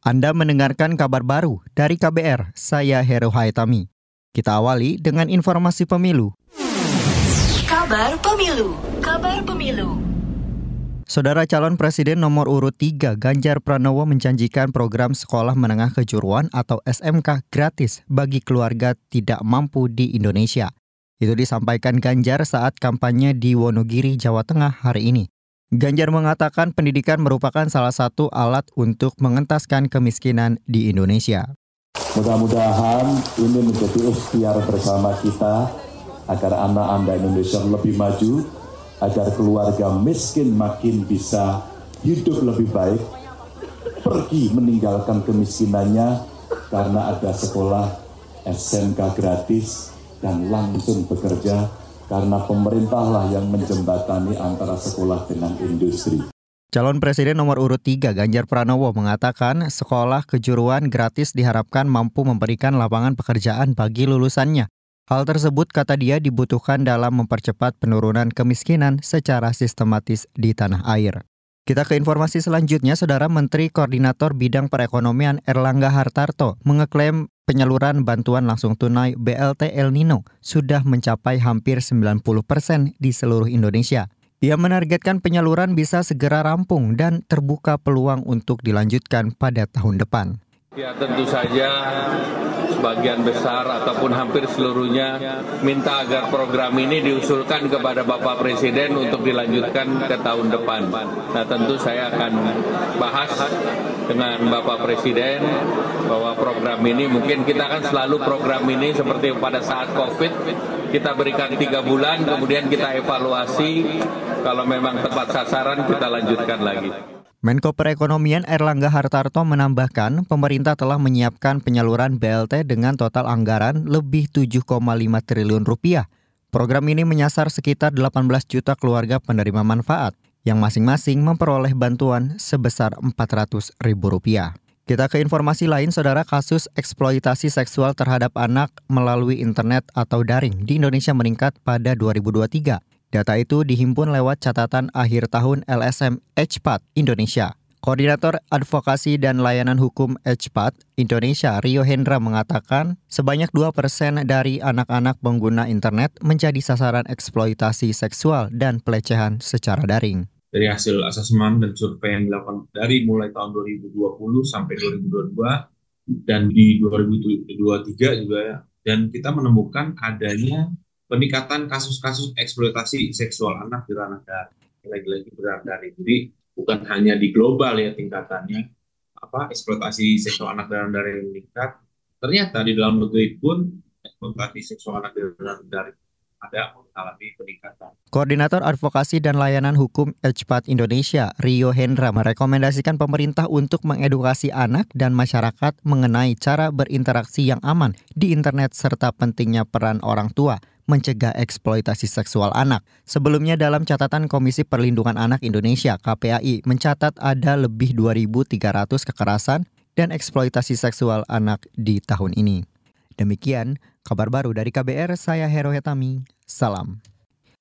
Anda mendengarkan kabar baru dari KBR, saya Heru Haitami. Kita awali dengan informasi pemilu. Kabar Pemilu, Kabar Pemilu. Saudara calon presiden nomor urut 3 Ganjar Pranowo menjanjikan program sekolah menengah kejuruan atau SMK gratis bagi keluarga tidak mampu di Indonesia. Itu disampaikan Ganjar saat kampanye di Wonogiri, Jawa Tengah hari ini. Ganjar mengatakan pendidikan merupakan salah satu alat untuk mengentaskan kemiskinan di Indonesia. Mudah-mudahan ini menjadi ikhtiar bersama kita agar anak-anak Indonesia lebih maju, agar keluarga miskin makin bisa hidup lebih baik, pergi meninggalkan kemiskinannya karena ada sekolah SMK gratis dan langsung bekerja karena pemerintahlah yang menjembatani antara sekolah dengan industri. Calon Presiden nomor urut 3 Ganjar Pranowo mengatakan sekolah kejuruan gratis diharapkan mampu memberikan lapangan pekerjaan bagi lulusannya. Hal tersebut kata dia dibutuhkan dalam mempercepat penurunan kemiskinan secara sistematis di tanah air. Kita ke informasi selanjutnya, Saudara Menteri Koordinator Bidang Perekonomian Erlangga Hartarto mengeklaim penyaluran bantuan langsung tunai BLT El Nino sudah mencapai hampir 90 persen di seluruh Indonesia. Ia menargetkan penyaluran bisa segera rampung dan terbuka peluang untuk dilanjutkan pada tahun depan. Ya tentu saja sebagian besar ataupun hampir seluruhnya minta agar program ini diusulkan kepada Bapak Presiden untuk dilanjutkan ke tahun depan. Nah tentu saya akan bahas dengan Bapak Presiden bahwa program ini mungkin kita kan selalu program ini seperti pada saat COVID kita berikan tiga bulan kemudian kita evaluasi kalau memang tepat sasaran kita lanjutkan lagi. Menko Perekonomian Erlangga Hartarto menambahkan, pemerintah telah menyiapkan penyaluran BLT dengan total anggaran lebih 7,5 triliun rupiah. Program ini menyasar sekitar 18 juta keluarga penerima manfaat, yang masing-masing memperoleh bantuan sebesar 400 ribu rupiah. Kita ke informasi lain, saudara kasus eksploitasi seksual terhadap anak melalui internet atau daring di Indonesia meningkat pada 2023. Data itu dihimpun lewat catatan akhir tahun LSM HPAT Indonesia. Koordinator Advokasi dan Layanan Hukum HPAT Indonesia Rio Hendra mengatakan sebanyak 2% dari anak-anak pengguna internet menjadi sasaran eksploitasi seksual dan pelecehan secara daring. Dari hasil asesmen dan survei yang dilakukan dari mulai tahun 2020 sampai 2022 dan di 2023 juga dan kita menemukan adanya peningkatan kasus-kasus eksploitasi seksual anak di ranah daring. Lagi-lagi berat dari jadi bukan hanya di global ya tingkatannya apa eksploitasi seksual anak dalam daring meningkat. Ternyata di dalam negeri pun eksploitasi seksual anak dalam daring ada mengalami peningkatan. Koordinator Advokasi dan Layanan Hukum HPAT Indonesia, Rio Hendra, merekomendasikan pemerintah untuk mengedukasi anak dan masyarakat mengenai cara berinteraksi yang aman di internet serta pentingnya peran orang tua mencegah eksploitasi seksual anak. Sebelumnya dalam catatan Komisi Perlindungan Anak Indonesia KPAI mencatat ada lebih 2.300 kekerasan dan eksploitasi seksual anak di tahun ini. Demikian kabar baru dari KBR, saya Hero Hetami. Salam.